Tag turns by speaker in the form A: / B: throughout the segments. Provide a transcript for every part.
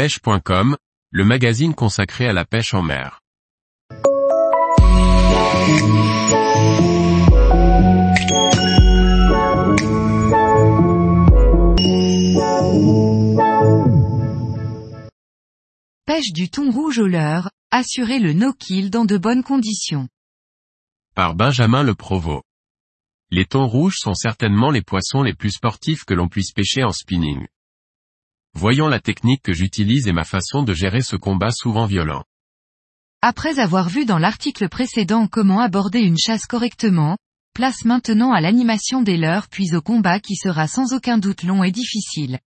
A: pêche.com, le magazine consacré à la pêche en mer.
B: Pêche du thon rouge au leurre, assurer le no-kill dans de bonnes conditions.
A: Par Benjamin Le Provost. Les thons rouges sont certainement les poissons les plus sportifs que l'on puisse pêcher en spinning. Voyons la technique que j'utilise et ma façon de gérer ce combat souvent violent.
B: Après avoir vu dans l'article précédent comment aborder une chasse correctement, place maintenant à l'animation des leurres puis au combat qui sera sans aucun doute long et difficile.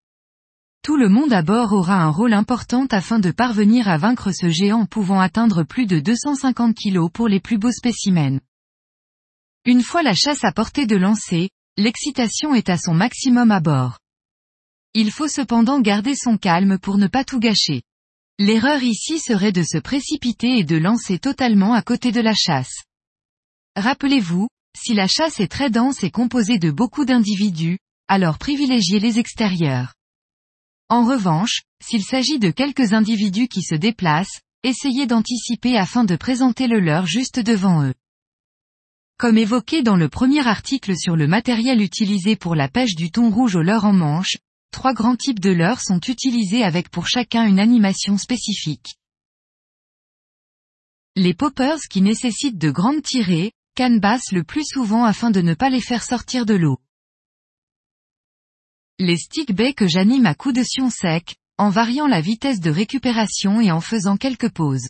B: Tout le monde à bord aura un rôle important afin de parvenir à vaincre ce géant pouvant atteindre plus de 250 kg pour les plus beaux spécimens. Une fois la chasse à portée de lancer, l'excitation est à son maximum à bord. Il faut cependant garder son calme pour ne pas tout gâcher. L'erreur ici serait de se précipiter et de lancer totalement à côté de la chasse. Rappelez-vous, si la chasse est très dense et composée de beaucoup d'individus, alors privilégiez les extérieurs. En revanche, s'il s'agit de quelques individus qui se déplacent, essayez d'anticiper afin de présenter le leur juste devant eux. Comme évoqué dans le premier article sur le matériel utilisé pour la pêche du thon rouge au leurre en manche, trois grands types de leurres sont utilisés avec pour chacun une animation spécifique. Les poppers qui nécessitent de grandes tirées, canne basse le plus souvent afin de ne pas les faire sortir de l'eau. Les stick baies que j'anime à coups de sion sec, en variant la vitesse de récupération et en faisant quelques pauses.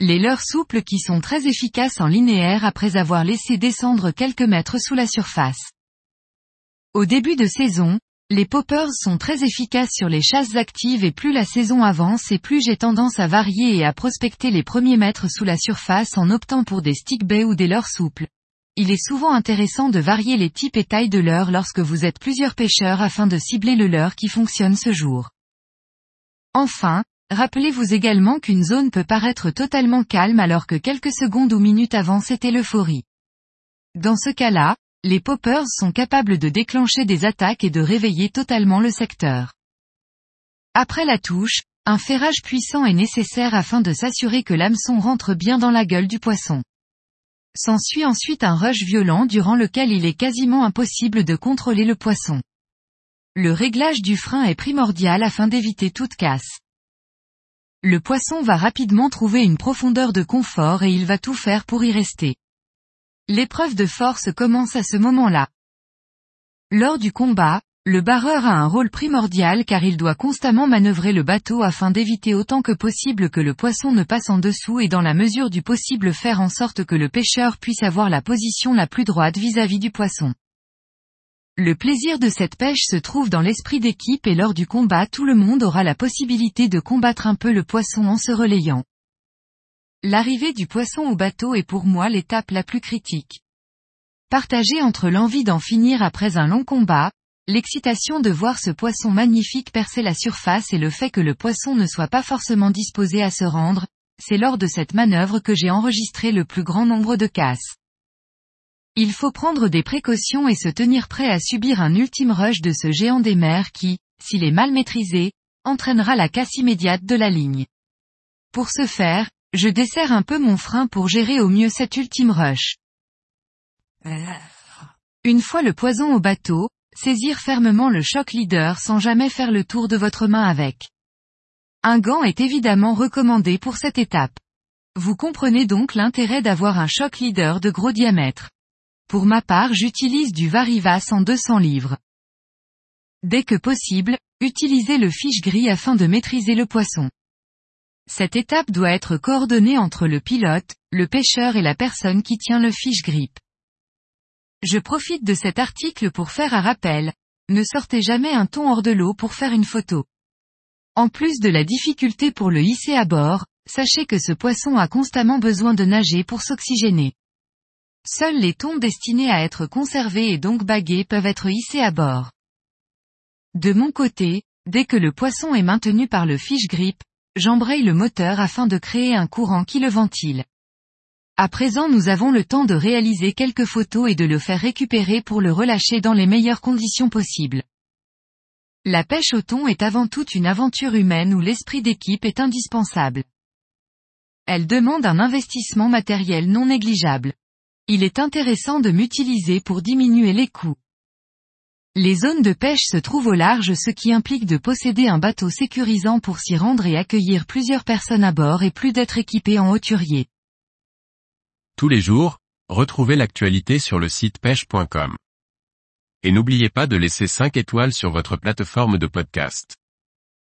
B: Les leurres souples qui sont très efficaces en linéaire après avoir laissé descendre quelques mètres sous la surface. Au début de saison, les poppers sont très efficaces sur les chasses actives et plus la saison avance et plus j'ai tendance à varier et à prospecter les premiers mètres sous la surface en optant pour des stick baies ou des leurres souples. Il est souvent intéressant de varier les types et tailles de leurres lorsque vous êtes plusieurs pêcheurs afin de cibler le leurre qui fonctionne ce jour. Enfin, Rappelez-vous également qu'une zone peut paraître totalement calme alors que quelques secondes ou minutes avant c'était l'euphorie. Dans ce cas-là, les poppers sont capables de déclencher des attaques et de réveiller totalement le secteur. Après la touche, un ferrage puissant est nécessaire afin de s'assurer que l'hameçon rentre bien dans la gueule du poisson. S'ensuit ensuite un rush violent durant lequel il est quasiment impossible de contrôler le poisson. Le réglage du frein est primordial afin d'éviter toute casse. Le poisson va rapidement trouver une profondeur de confort et il va tout faire pour y rester. L'épreuve de force commence à ce moment-là. Lors du combat, le barreur a un rôle primordial car il doit constamment manœuvrer le bateau afin d'éviter autant que possible que le poisson ne passe en dessous et dans la mesure du possible faire en sorte que le pêcheur puisse avoir la position la plus droite vis-à-vis -vis du poisson. Le plaisir de cette pêche se trouve dans l'esprit d'équipe et lors du combat tout le monde aura la possibilité de combattre un peu le poisson en se relayant. L'arrivée du poisson au bateau est pour moi l'étape la plus critique. Partagée entre l'envie d'en finir après un long combat, l'excitation de voir ce poisson magnifique percer la surface et le fait que le poisson ne soit pas forcément disposé à se rendre, c'est lors de cette manœuvre que j'ai enregistré le plus grand nombre de casses. Il faut prendre des précautions et se tenir prêt à subir un ultime rush de ce géant des mers qui, s'il est mal maîtrisé, entraînera la casse immédiate de la ligne. Pour ce faire, je desserre un peu mon frein pour gérer au mieux cet ultime rush. Une fois le poison au bateau, saisir fermement le choc leader sans jamais faire le tour de votre main avec. Un gant est évidemment recommandé pour cette étape. Vous comprenez donc l'intérêt d'avoir un choc leader de gros diamètre. Pour ma part j'utilise du Varivas en 200 livres. Dès que possible, utilisez le fiche gris afin de maîtriser le poisson. Cette étape doit être coordonnée entre le pilote, le pêcheur et la personne qui tient le fiche grip. Je profite de cet article pour faire un rappel. Ne sortez jamais un thon hors de l'eau pour faire une photo. En plus de la difficulté pour le hisser à bord, sachez que ce poisson a constamment besoin de nager pour s'oxygéner. Seuls les thons destinés à être conservés et donc bagués peuvent être hissés à bord. De mon côté, dès que le poisson est maintenu par le fiche grip, j'embraye le moteur afin de créer un courant qui le ventile. À présent nous avons le temps de réaliser quelques photos et de le faire récupérer pour le relâcher dans les meilleures conditions possibles. La pêche au thon est avant tout une aventure humaine où l'esprit d'équipe est indispensable. Elle demande un investissement matériel non négligeable. Il est intéressant de m'utiliser pour diminuer les coûts. Les zones de pêche se trouvent au large ce qui implique de posséder un bateau sécurisant pour s'y rendre et accueillir plusieurs personnes à bord et plus d'être équipé en hauturier.
A: Tous les jours, retrouvez l'actualité sur le site pêche.com. Et n'oubliez pas de laisser 5 étoiles sur votre plateforme de podcast.